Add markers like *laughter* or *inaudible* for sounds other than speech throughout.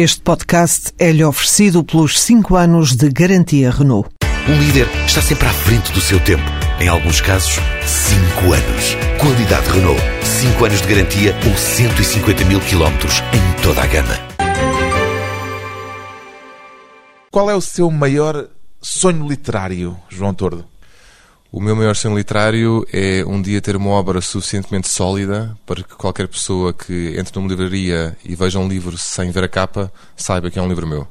Este podcast é-lhe oferecido pelos 5 anos de garantia Renault. Um líder está sempre à frente do seu tempo. Em alguns casos, 5 anos. Qualidade Renault. 5 anos de garantia ou 150 mil quilómetros em toda a gama. Qual é o seu maior sonho literário, João Tordo? O meu maior sonho literário é um dia ter uma obra suficientemente sólida para que qualquer pessoa que entre numa livraria e veja um livro sem ver a capa saiba que é um livro meu.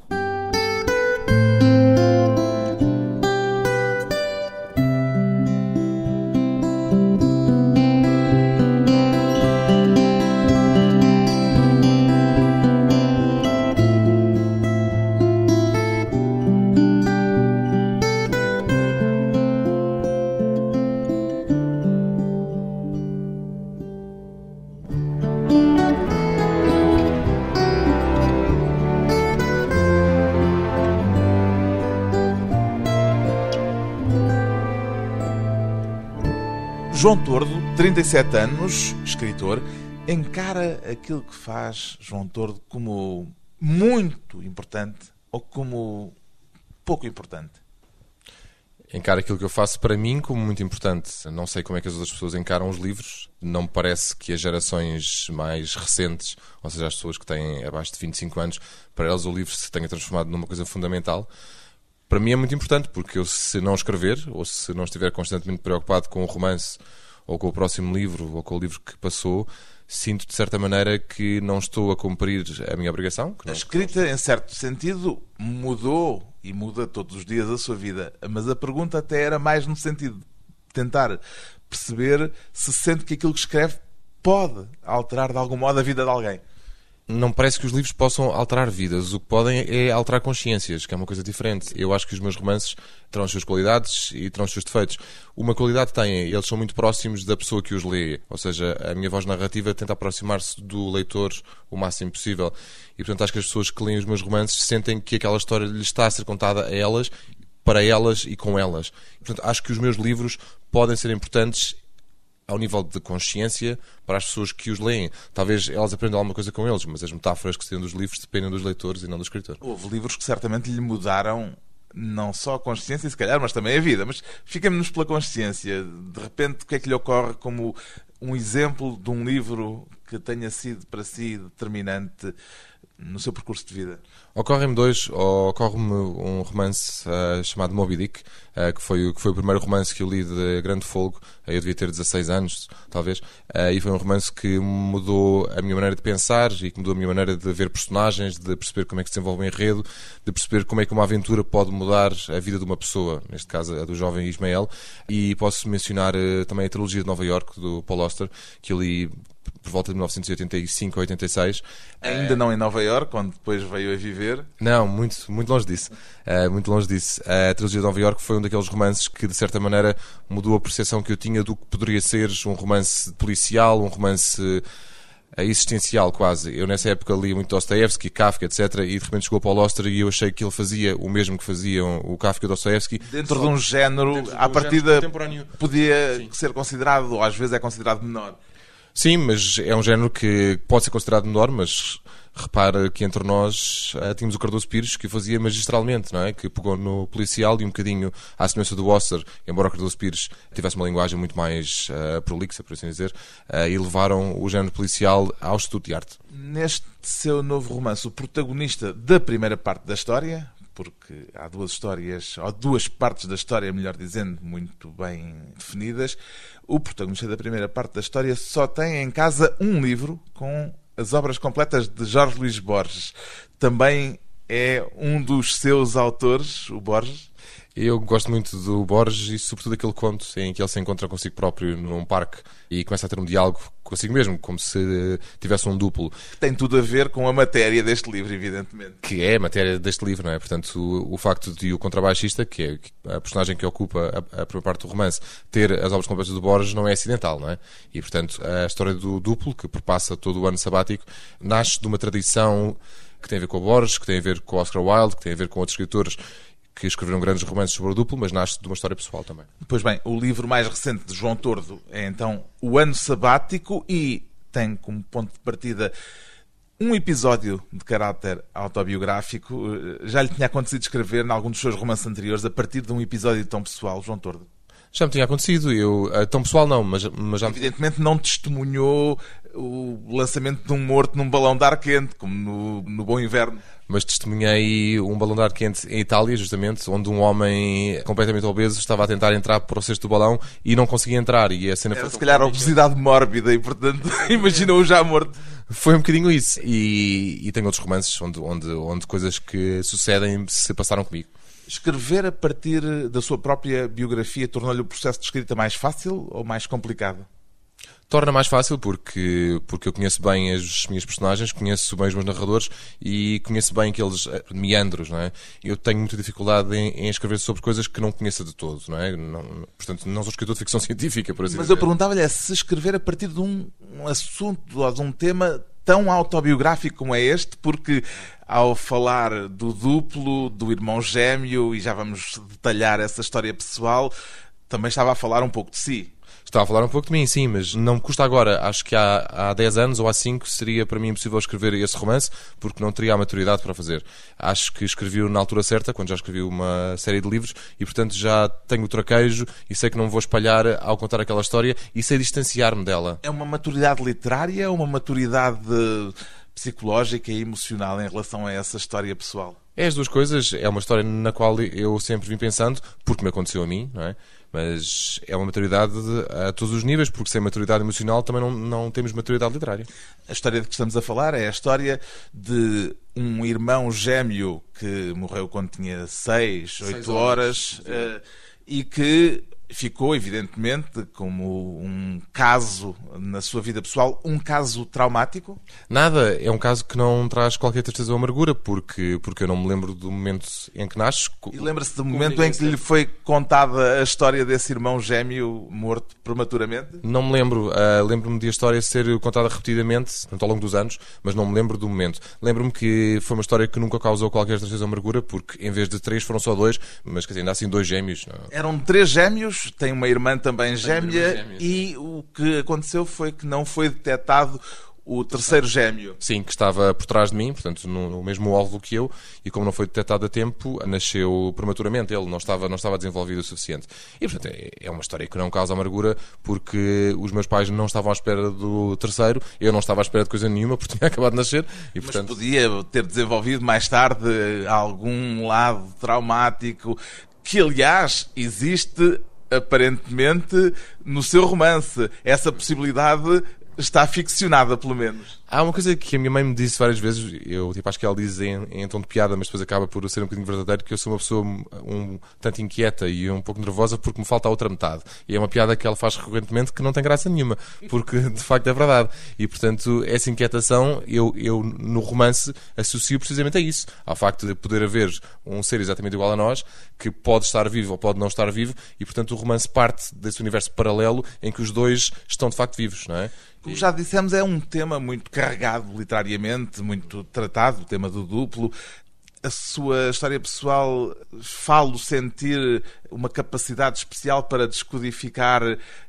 João Tordo, 37 anos, escritor, encara aquilo que faz João Tordo como muito importante ou como pouco importante? Encaro aquilo que eu faço para mim como muito importante. Não sei como é que as outras pessoas encaram os livros. Não me parece que as gerações mais recentes, ou seja, as pessoas que têm abaixo de 25 anos, para elas o livro se tenha transformado numa coisa fundamental para mim é muito importante, porque eu, se não escrever, ou se não estiver constantemente preocupado com o romance, ou com o próximo livro, ou com o livro que passou, sinto de certa maneira que não estou a cumprir a minha obrigação. A escrita, em certo sentido, mudou e muda todos os dias a sua vida. Mas a pergunta até era mais no sentido de tentar perceber se sente que aquilo que escreve pode alterar de algum modo a vida de alguém não parece que os livros possam alterar vidas. O que podem é alterar consciências, que é uma coisa diferente. Eu acho que os meus romances terão as suas qualidades e terão os seus defeitos. Uma qualidade têm, eles são muito próximos da pessoa que os lê. Ou seja, a minha voz narrativa tenta aproximar-se do leitor o máximo possível. E, portanto, acho que as pessoas que leem os meus romances sentem que aquela história lhes está a ser contada a elas, para elas e com elas. Portanto, acho que os meus livros podem ser importantes ao nível de consciência para as pessoas que os leem. Talvez elas aprendam alguma coisa com eles, mas as metáforas que se têm dos livros dependem dos leitores e não do escritor. Houve livros que certamente lhe mudaram não só a consciência, se calhar, mas também a vida. Mas fiquemos pela consciência. De repente, o que é que lhe ocorre como um exemplo de um livro que tenha sido para si determinante no seu percurso de vida? Ocorrem-me dois. Ocorre-me um romance uh, chamado Moby Dick, uh, que, foi, que foi o primeiro romance que eu li de grande folgo. Uh, eu devia ter 16 anos, talvez. e foi um romance que mudou a minha maneira de pensar e que mudou a minha maneira de ver personagens, de perceber como é que se desenvolve um enredo, de perceber como é que uma aventura pode mudar a vida de uma pessoa, neste caso a do jovem Ismael. E posso mencionar também a trilogia de Nova York, do Paul Auster, que eu li por volta de 1985 ou 86. Ainda não em Nova York, onde depois veio a viver? Não, muito, muito longe disso. Uh, muito longe disso. A trilogia de Nova York foi um daqueles romances que, de certa maneira, mudou a percepção que eu tinha do que poderia ser um romance policial, um romance eh, existencial quase. Eu nessa época li muito Dostoevsky, Kafka, etc. E de repente chegou para o Auster e eu achei que ele fazia o mesmo que faziam o Kafka e o Dostoevsky. Dentro de um género, à partida, podia Sim. ser considerado, ou às vezes é considerado menor. Sim, mas é um género que pode ser considerado menor, mas repara que entre nós uh, tínhamos o Cardoso Pires que fazia magistralmente, não é? Que pegou no policial e um bocadinho à semelhança do Osser, embora o Cardoso Pires tivesse uma linguagem muito mais uh, prolixa, por assim dizer, uh, e levaram o género policial ao Instituto de Arte. Neste seu novo romance, o protagonista da primeira parte da história, porque há duas histórias, ou duas partes da história, melhor dizendo, muito bem definidas. O protagonista da primeira parte da história só tem em casa um livro com as obras completas de Jorge Luís Borges. Também é um dos seus autores, o Borges? Eu gosto muito do Borges e, sobretudo, aquele conto em que ele se encontra consigo próprio num parque e começa a ter um diálogo consigo mesmo, como se tivesse um duplo. Tem tudo a ver com a matéria deste livro, evidentemente. Que é a matéria deste livro, não é? Portanto, o, o facto de o contrabaixista, que é a personagem que ocupa a, a primeira parte do romance, ter as obras completas do Borges não é acidental, não é? E, portanto, a história do duplo, que perpassa todo o ano sabático, nasce de uma tradição que tem a ver com o Borges, que tem a ver com o Oscar Wilde, que tem a ver com outros escritores que escreveram grandes romances sobre o duplo, mas nasce de uma história pessoal também. Pois bem, o livro mais recente de João Tordo é então O Ano Sabático e tem como ponto de partida Um episódio de caráter autobiográfico eh, já lhe tinha acontecido escrever em algum dos seus romances anteriores a partir de um episódio tão pessoal, João Tordo? Já me tinha acontecido, eu, eh, tão pessoal não, mas, mas já me Evidentemente não testemunhou o lançamento de um morto num balão de ar quente, como no, no Bom Inverno. mas testemunhei um balão de ar quente em Itália, justamente, onde um homem completamente obeso estava a tentar entrar para o cesto do balão e não conseguia entrar. E a cena Era foi se calhar a obesidade mórbida e, portanto, *laughs* imaginou-o já morto. Foi um bocadinho isso. E, e tenho outros romances onde, onde, onde coisas que sucedem se passaram comigo. Escrever a partir da sua própria biografia tornou-lhe o processo de escrita mais fácil ou mais complicado? Torna mais fácil porque, porque eu conheço bem as minhas personagens, conheço bem os meus narradores e conheço bem aqueles eh, meandros, não é? Eu tenho muita dificuldade em, em escrever sobre coisas que não conheça de todo, não é? Não, portanto, não sou escritor de ficção *laughs* científica, por assim Mas dizer. eu perguntava-lhe é se escrever a partir de um, um assunto ou de um tema tão autobiográfico como é este, porque ao falar do duplo, do irmão gêmeo, e já vamos detalhar essa história pessoal, também estava a falar um pouco de si. Estava a falar um pouco de mim, sim, mas não me custa agora. Acho que há, há 10 anos ou há 5 seria para mim impossível escrever esse romance porque não teria a maturidade para fazer. Acho que escrevi-o na altura certa, quando já escrevi uma série de livros e, portanto, já tenho o traquejo e sei que não me vou espalhar ao contar aquela história e sei distanciar-me dela. É uma maturidade literária ou uma maturidade psicológica e emocional em relação a essa história pessoal? É as duas coisas. É uma história na qual eu sempre vim pensando, porque me aconteceu a mim, não é? Mas é uma maturidade a todos os níveis, porque sem maturidade emocional também não, não temos maturidade literária. A história de que estamos a falar é a história de um irmão gêmeo que morreu quando tinha 6, 8 horas, eh, e que ficou, evidentemente, como um caso na sua vida pessoal, um caso traumático. Nada, é um caso que não traz qualquer tristeza ou amargura, porque, porque eu não me lembro do momento em que nasce. E lembra-se do momento em que lhe foi contada a história desse irmão gêmeo morto prematuramente? Não me lembro. ah, Lembro-me de a história ser contada repetidamente portanto, ao longo dos anos, mas não me lembro do momento. Lembro-me que foi uma história que nunca causou qualquer tristeza ou amargura, porque em vez de três foram só dois, mas quer dizer, ainda assim dois gêmeos. Não. Eram três gêmeos, tem uma irmã também gêmea, irmã gêmea, e o que aconteceu foi que não foi detectado o terceiro gêmeo. Sim, que estava por trás de mim, portanto, no, no mesmo óvulo que eu, e como não foi detectado a tempo, nasceu prematuramente. Ele não estava, não estava desenvolvido o suficiente. E, portanto, é, é uma história que não causa amargura, porque os meus pais não estavam à espera do terceiro, eu não estava à espera de coisa nenhuma, porque tinha *laughs* acabado de nascer, e, Mas portanto, podia ter desenvolvido mais tarde algum lado traumático que, aliás, existe aparentemente no seu romance. Essa possibilidade está ficcionada, pelo menos. Há uma coisa que a minha mãe me disse várias vezes, eu tipo, acho que ela diz em, em tom de piada, mas depois acaba por ser um bocadinho verdadeiro, que eu sou uma pessoa um, tanto inquieta e um pouco nervosa porque me falta a outra metade. E é uma piada que ela faz recorrentemente que não tem graça nenhuma, porque *laughs* de facto é verdade. E portanto, essa inquietação, eu, eu no romance associo precisamente a isso, ao facto de poder haver um ser exatamente igual a nós, que pode estar vivo ou pode não estar vivo, e portanto o romance parte desse universo paralelo em que os dois estão de facto vivos, não é? Como já dissemos, é um tema muito carregado literariamente, muito tratado, o tema do duplo. A sua história pessoal falo sentir uma capacidade especial para descodificar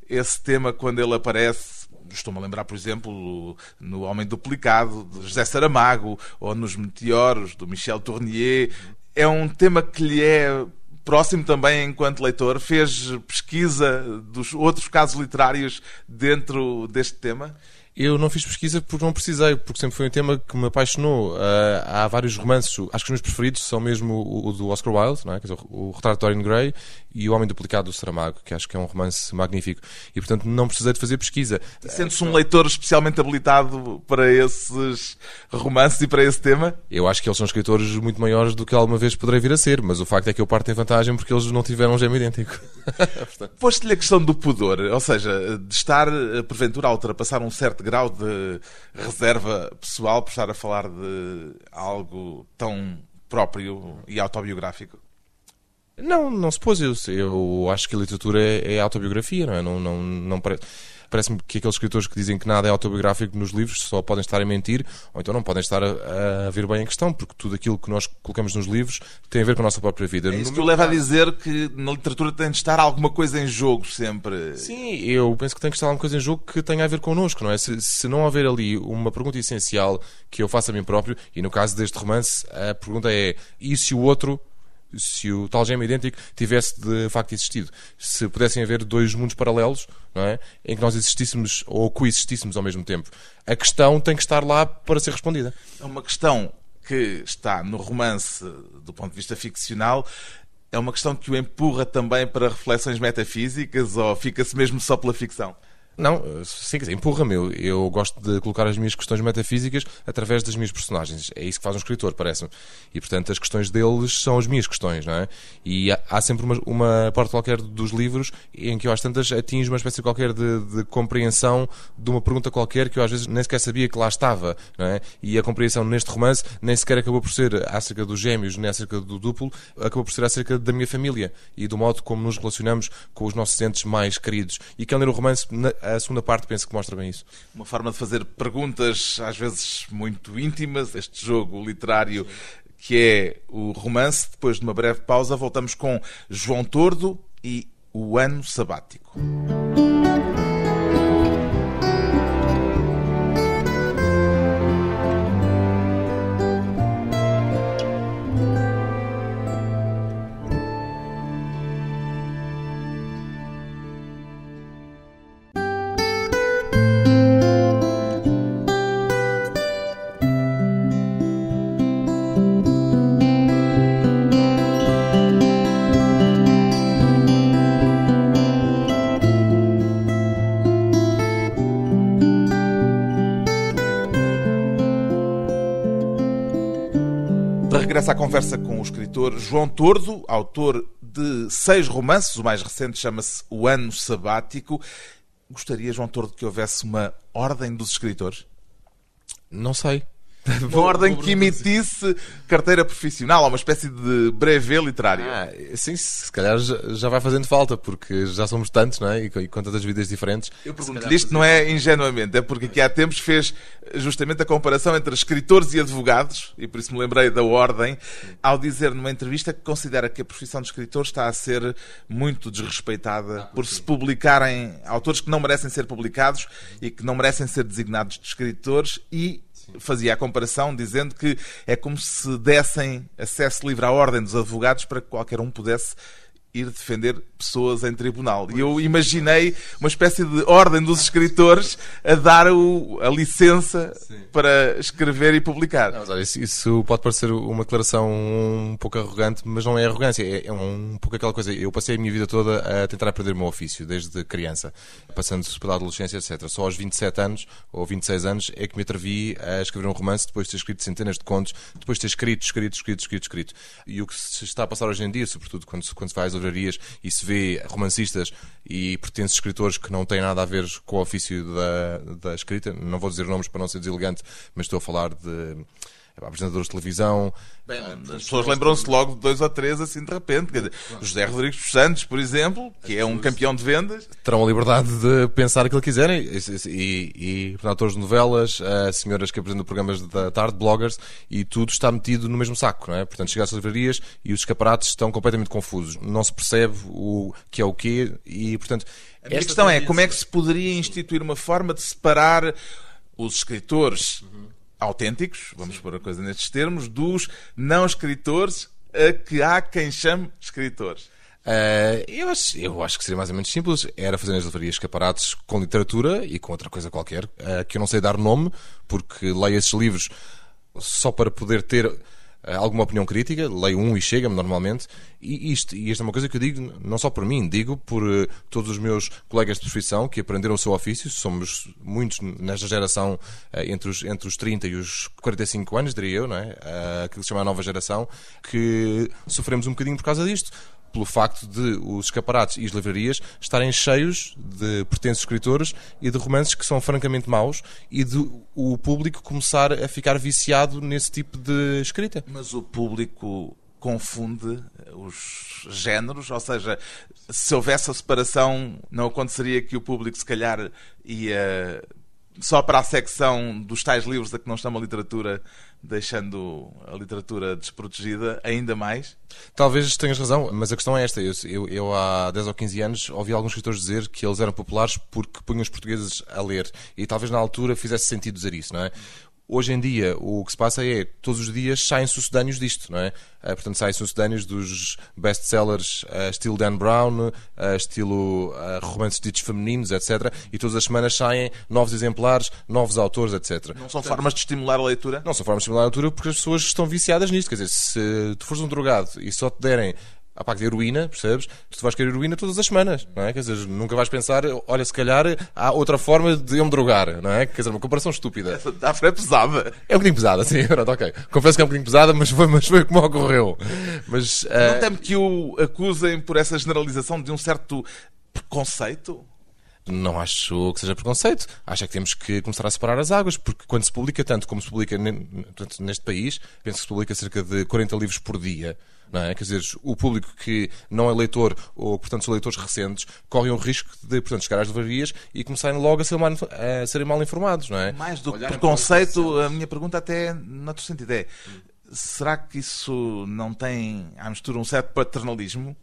esse tema quando ele aparece. Estou-me a lembrar, por exemplo, no Homem Duplicado, de José Saramago, ou nos Meteoros, do Michel Tournier. É um tema que lhe é próximo também enquanto leitor? Fez pesquisa dos outros casos literários dentro deste tema? Eu não fiz pesquisa porque não precisei, porque sempre foi um tema que me apaixonou. Uh, há vários romances, acho que os meus preferidos são mesmo o, o do Oscar Wilde, não é? Quer dizer, o Retrato de Dorian Gray e o Homem Duplicado do Saramago, que acho que é um romance magnífico. E, portanto, não precisei de fazer pesquisa. Sentes um leitor especialmente habilitado para esses romances e para esse tema? Eu acho que eles são escritores muito maiores do que alguma vez poderei vir a ser, mas o facto é que eu parto em vantagem porque eles não tiveram um gêmeo idêntico. *laughs* Posto-lhe a questão do pudor, ou seja, de estar, eh, porventura, a ultrapassar um certo grau de reserva pessoal por estar a falar de algo tão próprio e autobiográfico. Não, não se pôs. Eu, eu acho que a literatura é, é autobiografia, não é? Não, não, não parece. Parece-me que aqueles escritores que dizem que nada é autobiográfico nos livros só podem estar a mentir, ou então não podem estar a, a ver bem a questão, porque tudo aquilo que nós colocamos nos livros tem a ver com a nossa própria vida. É isso que o leva a dizer que na literatura tem de estar alguma coisa em jogo sempre. Sim, eu penso que tem que estar alguma coisa em jogo que tenha a ver connosco, não é? Se, se não houver ali uma pergunta essencial que eu faça a mim próprio, e no caso deste romance, a pergunta é: e se o outro se o tal gêmeo idêntico tivesse de facto existido. Se pudessem haver dois mundos paralelos, não é? Em que nós existíssemos ou coexistíssemos ao mesmo tempo. A questão tem que estar lá para ser respondida. É uma questão que está no romance do ponto de vista ficcional. É uma questão que o empurra também para reflexões metafísicas ou fica-se mesmo só pela ficção? Não, sim, empurra-me. Eu, eu gosto de colocar as minhas questões metafísicas através das minhas personagens. É isso que faz um escritor, parece-me. E, portanto, as questões deles são as minhas questões, não é? E há, há sempre uma, uma parte qualquer dos livros em que eu, às tantas, atingo uma espécie qualquer de, de, compreensão de uma pergunta qualquer que eu, às vezes, nem sequer sabia que lá estava, não é? E a compreensão neste romance nem sequer acabou por ser acerca dos gêmeos, nem acerca do duplo, acabou por ser acerca da minha família e do modo como nos relacionamos com os nossos entes mais queridos. E quem ler o romance a segunda parte penso que mostra bem isso. Uma forma de fazer perguntas, às vezes muito íntimas, este jogo literário que é o romance. Depois de uma breve pausa, voltamos com João Tordo e o ano sabático. Regressa à conversa com o escritor João Tordo, autor de seis romances. O mais recente chama-se O Ano Sabático. Gostaria, João Tordo, que houvesse uma ordem dos escritores? Não sei. Uma ordem que emitisse carteira profissional, ou uma espécie de brevet literário. Ah, sim, se calhar já vai fazendo falta, porque já somos tantos, não é? E com tantas vidas diferentes. Eu pergunto-lhe isto não é ingenuamente, é porque aqui há tempos fez justamente a comparação entre escritores e advogados, e por isso me lembrei da ordem, ao dizer numa entrevista que considera que a profissão de escritor está a ser muito desrespeitada ah, por se publicarem autores que não merecem ser publicados e que não merecem ser designados de escritores e fazia a comparação dizendo que é como se dessem acesso livre à ordem dos advogados para que qualquer um pudesse ir defender pessoas em tribunal. E eu imaginei uma espécie de ordem dos escritores a dar o, a licença Sim. para escrever e publicar. Não, isso, isso, pode parecer uma declaração um pouco arrogante, mas não é arrogância. É, é um, pouco aquela coisa. Eu passei a minha vida toda a tentar aprender o meu ofício, desde criança, passando pela adolescência, etc. Só aos 27 anos ou 26 anos é que me atrevi a escrever um romance, depois de ter escrito centenas de contos, depois de ter escrito, escrito, escrito, escrito, escrito. E o que se está a passar hoje em dia, sobretudo quando, quando se vai às livrarias e se vê romancistas e pertences escritores que não têm nada a ver com o ofício da, da escrita. Não vou dizer nomes para não ser deselegante, mas estou a falar de apresentadores de televisão. Bem, as pessoas lembram-se logo de dois ou três assim de repente. Quer dizer, José Rodrigues dos Santos, por exemplo, que é um campeão de vendas. Terão a liberdade de pensar aquilo que quiserem. E, e, autores de novelas, senhoras que apresentam programas da tarde, bloggers, e tudo está metido no mesmo saco, não é? Portanto, chega às livrarias e os escaparates estão completamente confusos. Não se percebe o que é o quê e, portanto... A minha questão é, como é que se poderia instituir uma forma de separar os escritores... Autênticos, vamos pôr a coisa nestes termos, dos não escritores a que há quem chame escritores. Uh, eu, acho, eu acho que seria mais ou menos simples. Era fazer as livrarias escaparates com literatura e com outra coisa qualquer, uh, que eu não sei dar nome, porque leio esses livros só para poder ter alguma opinião crítica, leio um e chega-me normalmente, e isto, e isto é uma coisa que eu digo não só por mim, digo por uh, todos os meus colegas de profissão que aprenderam o seu ofício, somos muitos nesta geração uh, entre, os, entre os 30 e os 45 anos, diria eu, não é? Uh, aquilo que se chama a nova geração, que sofremos um bocadinho por causa disto pelo facto de os escaparates e as livrarias estarem cheios de pertences escritores e de romances que são francamente maus e de o público começar a ficar viciado nesse tipo de escrita. Mas o público confunde os géneros, ou seja, se houvesse a separação, não aconteceria que o público se calhar ia só para a secção dos tais livros a que não uma literatura, deixando a literatura desprotegida ainda mais? Talvez tenhas razão, mas a questão é esta. Eu, eu, eu, há 10 ou 15 anos ouvi alguns escritores dizer que eles eram populares porque punham os portugueses a ler. E talvez na altura fizesse sentido dizer isso, não é? Hoje em dia, o que se passa é todos os dias saem sucedâneos disto, não é? Uh, portanto, saem sucedâneos dos best-sellers uh, estilo Dan Brown, uh, estilo uh, romances ditos femininos, etc. E todas as semanas saem novos exemplares, novos autores, etc. Não são formas de estimular a leitura? Não são formas de estimular a leitura porque as pessoas estão viciadas nisto. Quer dizer, se tu fores um drogado e só te derem a parte de heroína, percebes? Tu vais querer heroína todas as semanas, não é? Quer dizer, nunca vais pensar, olha, se calhar há outra forma de eu me drogar, não é? Quer dizer, uma comparação estúpida. *laughs* Metáfora é pesada. É um bocadinho pesada, sim, *laughs* pronto, ok. Confesso que é um bocadinho pesada, mas foi, mas foi como ocorreu. Mas, uh... Não temo que o acusem por essa generalização de um certo preconceito? Não acho que seja preconceito. Acho é que temos que começar a separar as águas, porque quando se publica tanto como se publica neste país, penso que se publica cerca de 40 livros por dia, não é? Quer dizer, o público que não é leitor, ou portanto são leitores recentes, correm o risco de portanto, chegar às livrarias e começarem logo a, ser mal, a serem mal informados, não é? Mais do que preconceito, a minha pergunta até noutro sentido é, será que isso não tem à mistura um certo paternalismo?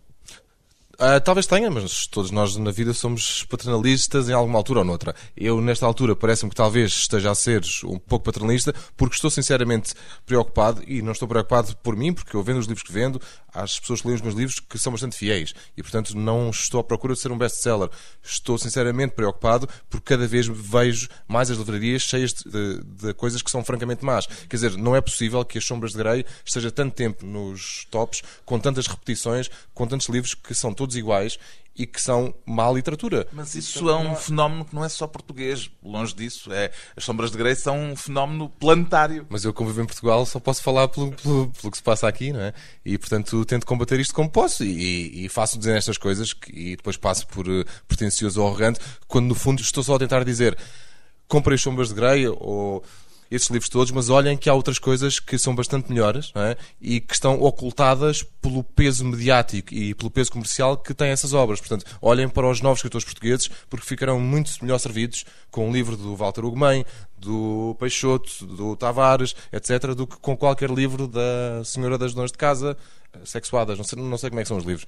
Uh, talvez tenha, mas todos nós na vida somos paternalistas em alguma altura ou noutra. Eu, nesta altura, parece-me que talvez esteja a ser um pouco paternalista, porque estou sinceramente preocupado, e não estou preocupado por mim, porque eu vendo os livros que vendo, às pessoas que leem os meus livros que são bastante fiéis, e portanto não estou à procura de ser um best-seller. Estou sinceramente preocupado, porque cada vez vejo mais as livrarias cheias de, de, de, coisas que são francamente más. Quer dizer, não é possível que as Sombras de Grey esteja tanto tempo nos tops, com tantas repetições, com tantos livros que são todos todos iguais e que são má literatura. Mas isso é um fenómeno que não é só português. Longe disso. É, as Sombras de Grey são um fenómeno planetário. Mas eu, como vivo em Portugal, só posso falar pelo, pelo, pelo que se passa aqui, não é? E, portanto, tento combater isto como posso. E, e faço dizer estas coisas que, e depois passo por uh, pretencioso ou arrogante, quando no fundo estou só a tentar dizer comprei as Sombras de Grey ou esses livros todos, mas olhem que há outras coisas que são bastante melhores é? e que estão ocultadas pelo peso mediático e pelo peso comercial que têm essas obras. Portanto, olhem para os novos escritores portugueses porque ficarão muito melhor servidos com o livro do Walter Ugumem, do Peixoto, do Tavares, etc., do que com qualquer livro da Senhora das Donas de Casa, eh, sexuadas, não sei, não sei como é que são os livros.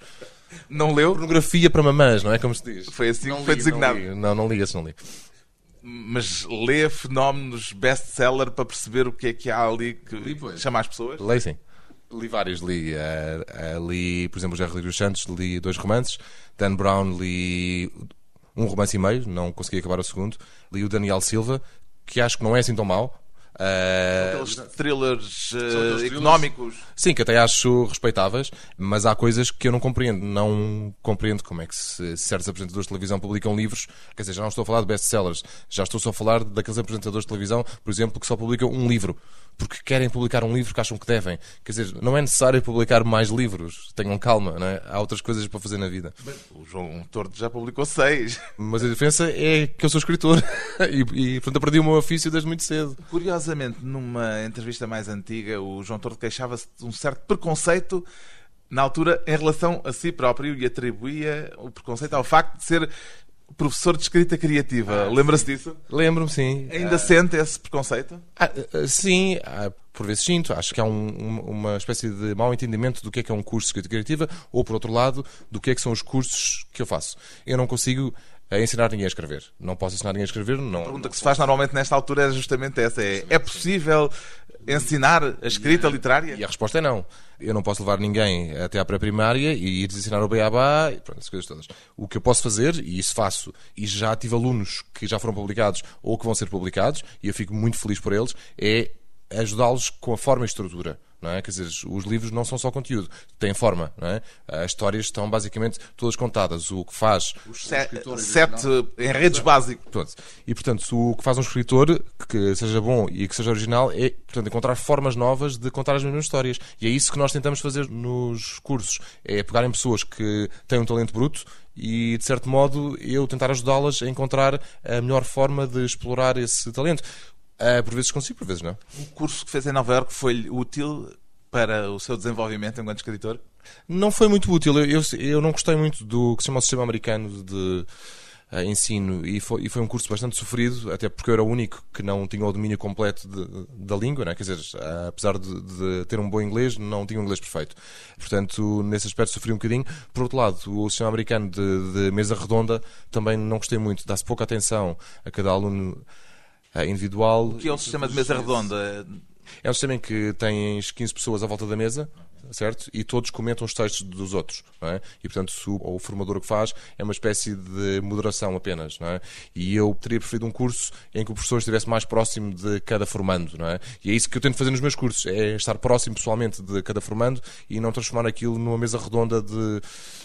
Não leu? Pornografia para mamãs, não é como se diz? Foi assim não que foi li, designado. Não, li. não, não li esse, não li mas lê fenómenos best-seller para perceber o que é que há ali que li, chama as pessoas? Leio sim. Li vários, li, uh, uh, li por exemplo, o Jerry Rodrigues Santos, li dois romances, Dan Brown li um romance e meio, não consegui acabar o segundo, li o Daniel Silva, que acho que não é assim tão mau, Uh, aqueles thrillers uh, económicos. Sim, que até acho respeitáveis, mas há coisas que eu não compreendo. Não compreendo como é que se, certos apresentadores de televisão publicam livros. Quer dizer, já não estou a falar de best-sellers, já estou só a falar daqueles apresentadores de televisão, por exemplo, que só publicam um livro porque querem publicar um livro que acham que devem. Quer dizer, não é necessário publicar mais livros. Tenham calma, é? Há outras coisas para fazer na vida. Bem, o João Tordo já publicou seis. Mas a diferença é que eu sou escritor *laughs* e, e, portanto, aprendi o meu ofício desde muito cedo. Curiosamente, numa entrevista mais antiga, o João Tordo queixava-se de um certo preconceito na altura em relação a si próprio e atribuía o preconceito ao facto de ser professor de escrita criativa. Ah, Lembra-se disso? Lembro-me, sim. Ainda ah, sente esse preconceito? Ah, ah sim, ah, por vezes sinto. Acho que há um, uma espécie de mau entendimento do que é que é um curso de escrita criativa ou, por outro lado, do que é que são os cursos que eu faço. Eu não consigo a ensinar ninguém a escrever. Não posso ensinar ninguém a escrever. Não, a pergunta que se faz normalmente nesta altura é justamente essa: é, é possível ensinar a escrita literária? E a resposta é não. Eu não posso levar ninguém até à pré-primária e ir ensinar o beabá e pronto, essas coisas todas. O que eu posso fazer, e isso faço, e já tive alunos que já foram publicados ou que vão ser publicados, e eu fico muito feliz por eles, é ajudá-los com a forma e estrutura. Não é? Quer dizer, os livros não são só conteúdo, têm forma. Não é? As histórias estão basicamente todas contadas. O que faz. Os sete, sete enredos básicos. Pronto. E portanto, o que faz um escritor que seja bom e que seja original é portanto, encontrar formas novas de contar as mesmas histórias. E é isso que nós tentamos fazer nos cursos: é pegar em pessoas que têm um talento bruto e, de certo modo, eu tentar ajudá-las a encontrar a melhor forma de explorar esse talento. Uh, por vezes consigo, por vezes não. O curso que fez em Nova Iorque foi útil para o seu desenvolvimento enquanto escritor? Não foi muito útil. Eu, eu, eu não gostei muito do que se chama o sistema americano de uh, ensino e foi, e foi, um curso bastante sofrido, até porque eu era o único que não tinha o domínio completo de, da língua, né? quer dizer, uh, apesar de, de, ter um bom inglês, não tinha um inglês perfeito. Portanto, nesse aspecto sofri um bocadinho. Por outro lado, o sistema americano de, de mesa redonda também não gostei muito, dá-se pouca atenção a cada aluno individual. O que é o sistema de mesa redonda? É um sistema em que tens 15 pessoas à volta da mesa certo? E todos comentam os textos dos outros, não é? E, portanto, se o, o formador o que faz é uma espécie de moderação apenas, não é? E eu teria preferido um curso em que o professor estivesse mais próximo de cada formando, não é? E é isso que eu tento fazer nos meus cursos, é estar próximo pessoalmente de cada formando e não transformar aquilo numa mesa redonda de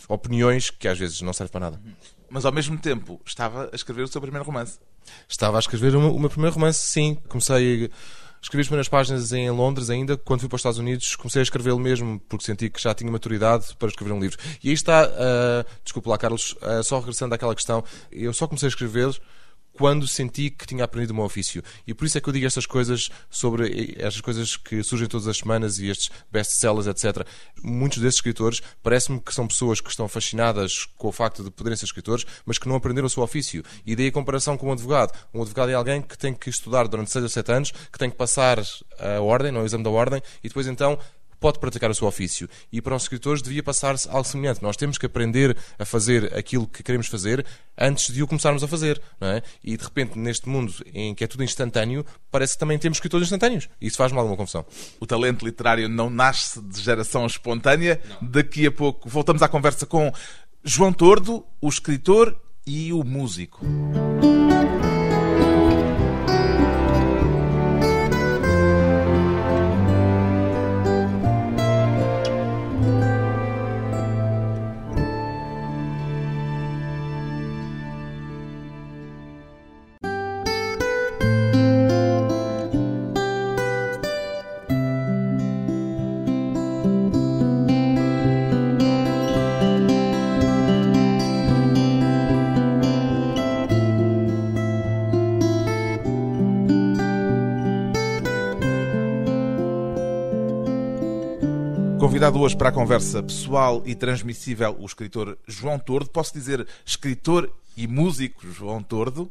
opiniões que às vezes não serve para nada. Mas ao mesmo tempo estava a escrever o seu primeiro romance. Estava a escrever o meu primeiro romance, sim. Comecei Escrevi as primeiras páginas em Londres ainda, quando fui para os Estados Unidos, comecei a escrevê-lo mesmo, porque senti que já tinha maturidade para escrever um livro. E aí está, uh, desculpe lá, Carlos, uh, só regressando àquela questão, eu só comecei a escrever quando senti que tinha aprendido o meu ofício. E por isso é que eu digo estas coisas sobre estas coisas que surgem todas as semanas e estes best-sellers, etc. Muitos desses escritores parece-me que são pessoas que estão fascinadas com o facto de poderem ser escritores, mas que não aprenderam o seu ofício. E daí a comparação com um advogado. Um advogado é alguém que tem que estudar durante 6 ou 7 anos, que tem que passar a ordem, não o exame da ordem, e depois então pode praticar o seu ofício. E para os escritores devia passar-se algo semelhante. Nós temos que aprender a fazer aquilo que queremos fazer antes de o começarmos a fazer. Não é? E de repente, neste mundo em que é tudo instantâneo, parece que também temos escritores instantâneos. Isso faz-me alguma confusão. O talento literário não nasce de geração espontânea. Não. Daqui a pouco voltamos à conversa com João Tordo, o escritor e o músico. Hoje para a conversa pessoal e transmissível o escritor João Tordo. Posso dizer escritor e músico João Tordo?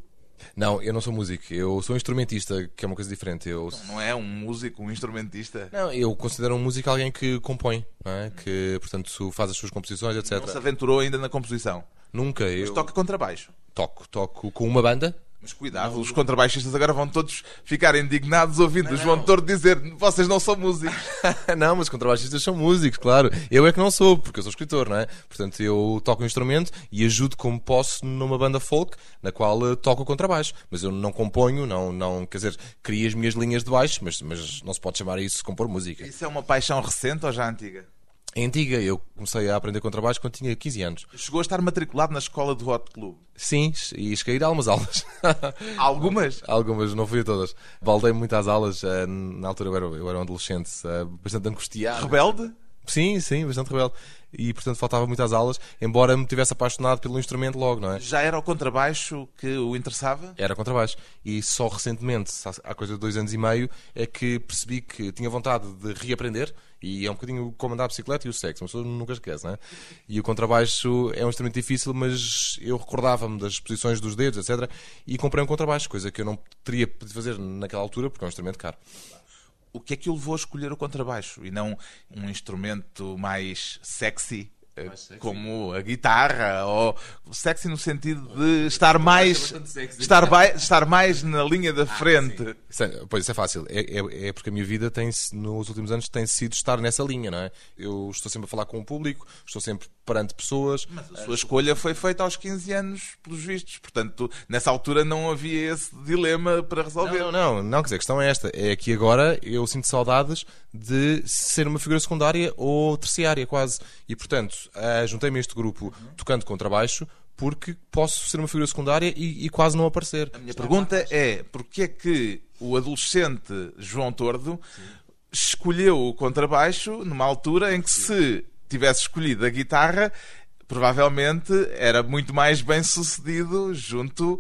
Não, eu não sou músico, eu sou instrumentista, que é uma coisa diferente. Eu... Não, não é um músico, um instrumentista? Não, eu considero um músico alguém que compõe, é? que, portanto, faz as suas composições, etc. Não se aventurou ainda na composição? Nunca. Mas eu... toca contrabaixo? Toco, toco com uma banda, mas cuidado, os contrabaixistas agora vão todos ficar indignados ouvindo o João Tordo dizer vocês não são músicos. *laughs* não, mas os contrabaixistas são músicos, claro. Eu é que não sou, porque eu sou escritor, não é? Portanto, eu toco um instrumento e ajudo como posso numa banda folk, na qual toco o contrabaixo. Mas eu não componho, não, não quer dizer, crio as minhas linhas de baixo, mas, mas não se pode chamar isso de compor música. Isso é uma paixão recente ou já antiga? Antiga, eu comecei a aprender contrabaixo quando tinha 15 anos. Chegou a estar matriculado na escola do Hot Club? Sim, e cheguei a ir a algumas aulas. *laughs* Algumas? algumas, não fui a todas. Baldei muito às aulas, eh, na altura eu era, eu era um adolescente eh, bastante angustiado. Rebelde? Sim, sim, bastante rebelde. E, portanto, faltava muitas aulas, embora me tivesse apaixonado pelo instrumento logo, não é? Já era o contrabaixo que o interessava? Era contrabaixo. E só recentemente, há coisa de dois anos e meio, é que percebi que tinha vontade de reaprender. E é um bocadinho como andar a bicicleta e o sexo, uma pessoa nunca esquece, não é? E o contrabaixo é um instrumento difícil, mas eu recordava-me das posições dos dedos, etc. E comprei um contrabaixo, coisa que eu não teria podido fazer naquela altura, porque é um instrumento caro o que é que o levou a escolher o contrabaixo e não um instrumento mais sexy eh, como a guitarra ou sexy no sentido de estar mais estar, estar mais na linha da ah, frente. Ah, pois isso é fácil. É, é, é, porque a minha vida tem nos últimos anos tem sido estar nessa linha, não é? Eu estou sempre a falar com o público, estou sempre perante pessoas. Mas a sua escolha foi feita aos 15 anos, pelos vistos. Portanto, nessa altura não havia esse dilema para resolver. Não, não, não. não quer dizer, a questão é esta. É que agora eu sinto saudades de ser uma figura secundária ou terciária, quase. E, portanto, uh, juntei-me a este grupo uhum. tocando contrabaixo porque posso ser uma figura secundária e, e quase não aparecer. A minha pergunta é, porquê é que o adolescente João Tordo Sim. escolheu o contrabaixo numa altura em que se tivesse escolhido a guitarra, provavelmente era muito mais bem sucedido junto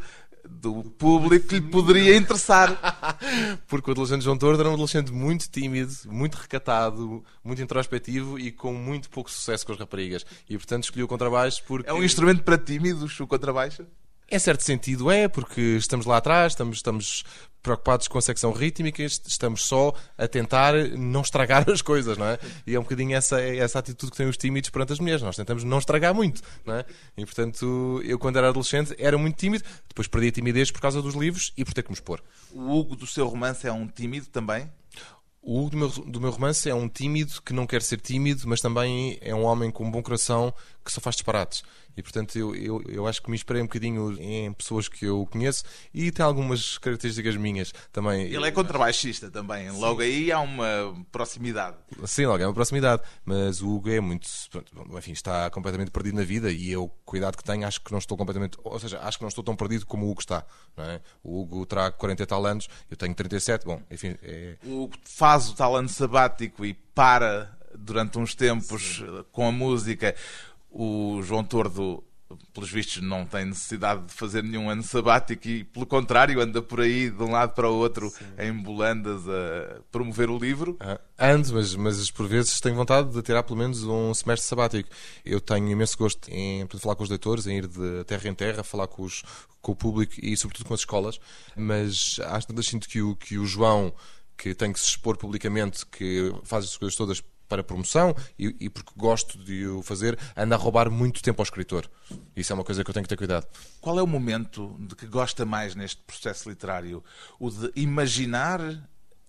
do público que lhe poderia interessar. *laughs* Porque o adolescente João Tordo era um adolescente muito tímido, muito recatado, muito introspectivo e com muito pouco sucesso com as raparigas. E portanto escolhi o contrabaixo porque. É um instrumento para tímidos, o contrabaixo? Em certo sentido é, porque estamos lá atrás, estamos, estamos preocupados com a secção rítmica, estamos só a tentar não estragar *laughs* as coisas, não é? E é um bocadinho essa, essa atitude que têm os tímidos perante as mulheres. Nós tentamos não estragar muito, não é? E portanto, eu quando era adolescente era muito tímido, depois perdi a timidez por causa dos livros e por ter que me expor. O Hugo do seu romance é um tímido também? O Hugo do meu, do meu romance é um tímido que não quer ser tímido, mas também é um homem com um bom coração que só faz disparates. E portanto eu, eu, eu acho que me inspirei um bocadinho em pessoas que eu conheço e tem algumas características minhas também. Ele é contrabaixista também, Sim. logo aí há uma proximidade. Sim, logo é uma proximidade, mas o Hugo é muito. Enfim, está completamente perdido na vida e eu, cuidado que tenho, acho que não estou completamente. Ou seja, acho que não estou tão perdido como o Hugo está. Não é? O Hugo terá 40 e tal anos, eu tenho 37, bom, enfim. É... O Hugo faz o tal ano sabático e para durante uns tempos Sim. com a música o João Tordo pelos vistos, não tem necessidade de fazer nenhum ano sabático e, pelo contrário, anda por aí de um lado para o outro Sim. em bolandas a promover o livro. Ah, ando, mas, mas por vezes tenho vontade de tirar pelo menos um semestre sabático. Eu tenho imenso gosto em falar com os leitores, em ir de terra em terra, falar com, os, com o público e, sobretudo, com as escolas. Mas acho que sinto que o, que o João que tem que se expor publicamente, que faz as coisas todas para promoção e, e, porque gosto de o fazer, anda a roubar muito tempo ao escritor. Isso é uma coisa que eu tenho que ter cuidado. Qual é o momento de que gosta mais neste processo literário? O de imaginar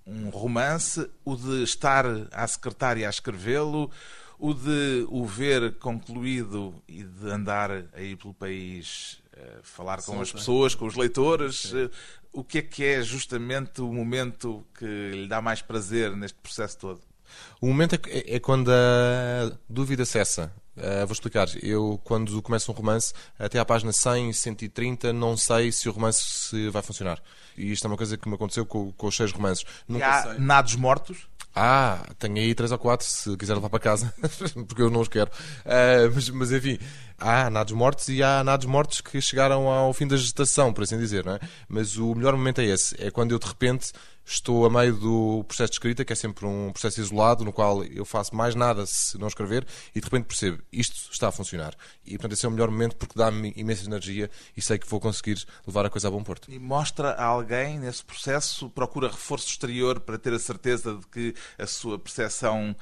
um romance, o de estar à secretária a escrevê-lo, o de o ver concluído e de andar aí pelo país uh, falar com as pessoas, com os leitores. Uh, o que é que é justamente o momento que lhe dá mais prazer neste processo todo? O momento é, é quando a dúvida cessa. Uh, vou explicar. Eu, quando começo um romance, até à página 100, 130, não sei se o romance vai funcionar. E isto é uma coisa que me aconteceu com, com os seis romances. Nunca há sei. nados mortos? Ah, tenho aí três ou quatro, se quiser levar para casa, *laughs* porque eu não os quero. Uh, mas, mas, enfim, há nados mortos e há nados mortos que chegaram ao fim da gestação, por assim dizer, não é? Mas o melhor momento é esse, é quando eu de repente Estou a meio do processo de escrita, que é sempre um processo isolado, no qual eu faço mais nada se não escrever, e de repente percebo, isto está a funcionar. E portanto esse é o melhor momento porque dá-me imensa energia e sei que vou conseguir levar a coisa a bom porto. E mostra a alguém nesse processo, procura reforço exterior para ter a certeza de que a sua percepção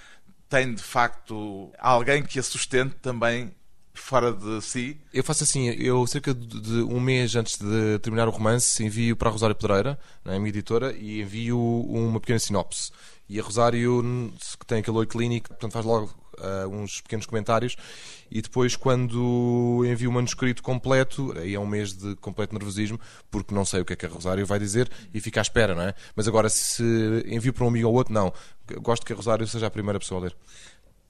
tem de facto alguém que a sustente também fora de si? Eu faço assim, eu cerca de um mês antes de terminar o romance envio para a Rosário Pedreira, a minha editora, e envio uma pequena sinopse. E a Rosário, que tem aquele oi clínico, portanto faz logo uh, uns pequenos comentários. E depois, quando envio o manuscrito completo, aí é um mês de completo nervosismo, porque não sei o que é que a Rosário vai dizer e fica à espera, não é? Mas agora, se envio para um amigo ou outro, não. Gosto que a Rosário seja a primeira pessoa a ler.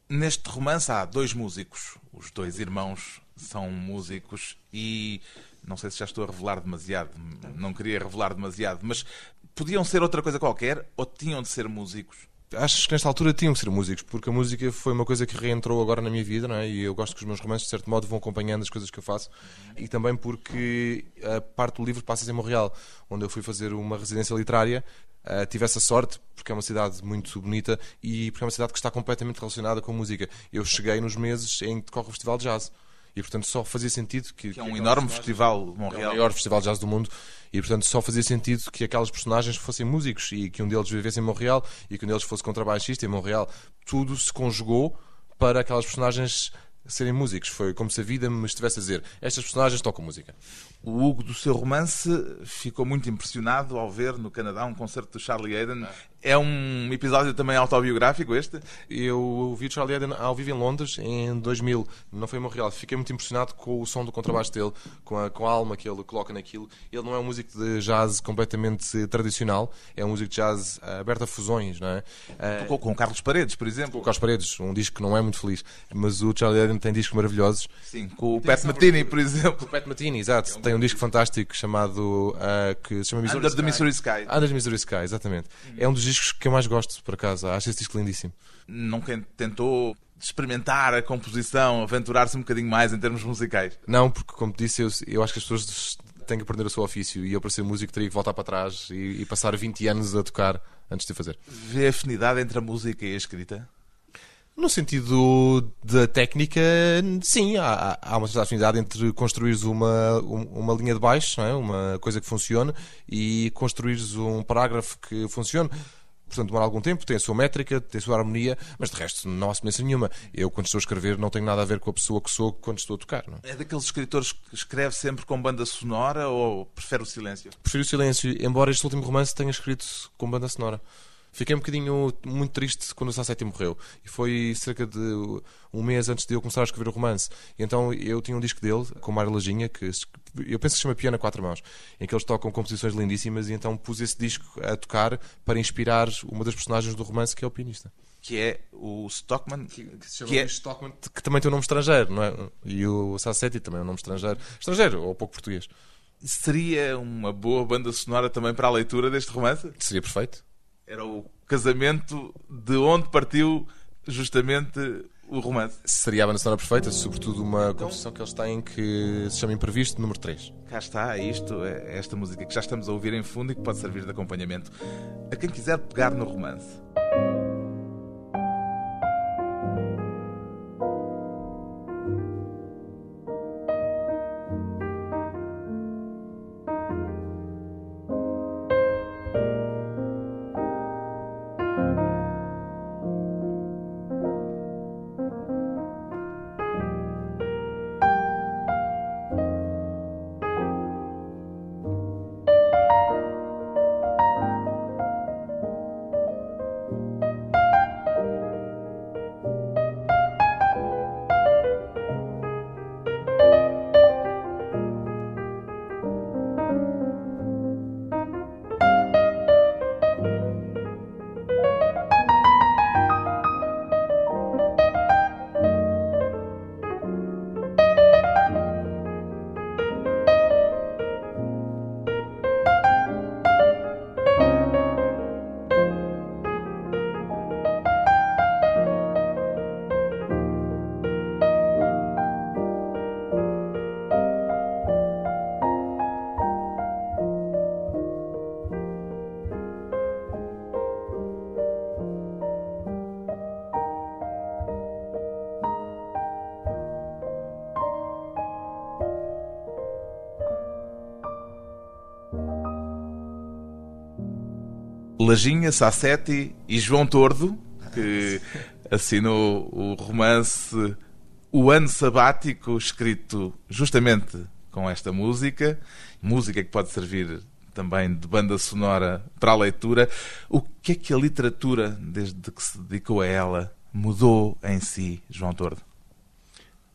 Neste romance há dois músicos. Os dois irmãos são músicos e não sei se já estou a revelar demasiado, não queria revelar demasiado, mas podiam ser outra coisa qualquer ou tinham de ser músicos? Acho que nesta altura tinham que ser músicos, porque a música foi uma coisa que reentrou agora na minha vida, não é? E eu gosto que os meus romances, de certo modo, vão acompanhando as coisas que eu faço. E também porque a parte do livro passa em Montreal, onde eu fui fazer uma residência literária Uh, tive essa sorte porque é uma cidade muito bonita e porque é uma cidade que está completamente relacionada com a música. Eu cheguei nos meses em que decorre o Festival de Jazz e portanto só fazia sentido que. que é um enorme festival, Montreal. É o maior festival de jazz do mundo e portanto só fazia sentido que aquelas personagens fossem músicos e que um deles vivesse em Montreal e que um deles fosse contrabaixista em Montreal. Tudo se conjugou para aquelas personagens serem músicos. Foi como se a vida me estivesse a dizer: estas personagens tocam música. O Hugo do seu romance ficou muito impressionado ao ver no Canadá um concerto do Charlie Hayden. É um episódio também autobiográfico este? Eu vi o Charlie Hayden ao vivo em Londres em 2000, não foi em Montreal. Fiquei muito impressionado com o som do contrabaixo dele, com a, com a alma que ele coloca naquilo. Ele não é um músico de jazz completamente tradicional, é um músico de jazz aberto a fusões, não é? Tocou com o Carlos Paredes, por exemplo. Com Carlos Paredes, um disco que não é muito feliz, mas o Charlie Hayden tem discos maravilhosos. Sim, com o Pat Matini, por exemplo. Com o Pat Matini, exato. É tem um disco fantástico chamado uh, que se chama Missouri Under the Missouri Sky. Under the Missouri Sky, exatamente. É um dos discos que eu mais gosto, por acaso. Acho esse disco lindíssimo. Nunca tentou experimentar a composição, aventurar-se um bocadinho mais em termos musicais? Não, porque como disse, eu, eu acho que as pessoas tem que aprender o seu ofício e eu, para ser músico, teria que voltar para trás e, e passar 20 anos a tocar antes de fazer. Vê afinidade entre a música e a escrita? No sentido da técnica, sim, há, há uma certa afinidade entre construires uma, uma linha de baixo, é? uma coisa que funcione, e construires um parágrafo que funcione. Portanto, demora algum tempo, tem a sua métrica, tem a sua harmonia, mas de resto não há semelhança nenhuma. Eu, quando estou a escrever, não tenho nada a ver com a pessoa que sou quando estou a tocar. Não? É daqueles escritores que escreve sempre com banda sonora ou prefere o silêncio? Prefiro o silêncio, embora este último romance tenha escrito com banda sonora. Fiquei um bocadinho muito triste quando o Sassetti morreu. E foi cerca de um mês antes de eu começar a escrever o romance. E então eu tinha um disco dele, com o Mário Lajinha, que eu penso que se chama Piano a Quatro Mãos, em que eles tocam composições lindíssimas. E então pus esse disco a tocar para inspirar uma das personagens do romance, que é o pianista. Que é o Stockman. Que, que que é... Stockman, que também tem um nome estrangeiro, não é? E o Sassetti também é um nome estrangeiro. Estrangeiro, ou pouco português. Seria uma boa banda sonora também para a leitura deste romance? Seria perfeito. Era o casamento de onde partiu justamente o romance. Seria a banda sonora perfeita, sobretudo uma composição que eles têm que se chama Imprevisto número 3. Cá está, é isto, é esta música que já estamos a ouvir em fundo e que pode servir de acompanhamento a quem quiser pegar no romance. Lajinha, Sassetti e João Tordo, que *laughs* assinou o romance O Ano Sabático, escrito justamente com esta música, música que pode servir também de banda sonora para a leitura. O que é que a literatura, desde que se dedicou a ela, mudou em si, João Tordo?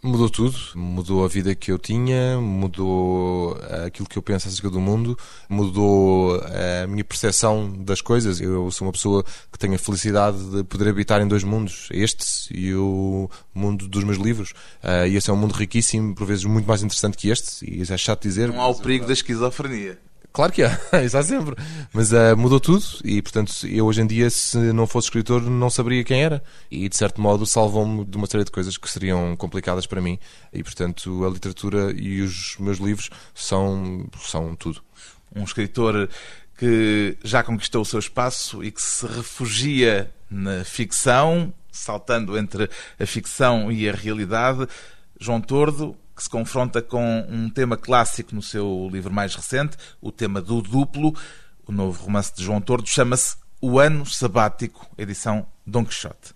Mudou tudo, mudou a vida que eu tinha, mudou eh, aquilo que eu penso acerca do mundo, mudou eh, a minha percepção das coisas. Eu sou uma pessoa que tem a felicidade de poder habitar em dois mundos, este e o mundo dos meus livros. Eh, e esse é um mundo riquíssimo, por vezes muito mais interessante que este, e isso é chato dizer. Não há o perigo da esquizofrenia. Claro que há, *laughs* isso há sempre. Mas uh, mudou tudo e, portanto, eu hoje em dia, se não fosse escritor, não saberia quem era. E, de certo modo, salvam-me de uma série de coisas que seriam complicadas para mim. E, portanto, a literatura e os meus livros são, são tudo. Um escritor que já conquistou o seu espaço e que se refugia na ficção, saltando entre a ficção e a realidade. João Tordo, que se confronta com um tema clássico no seu livro mais recente, o tema do duplo. O novo romance de João Tordo chama-se O Ano Sabático, edição Dom Quixote.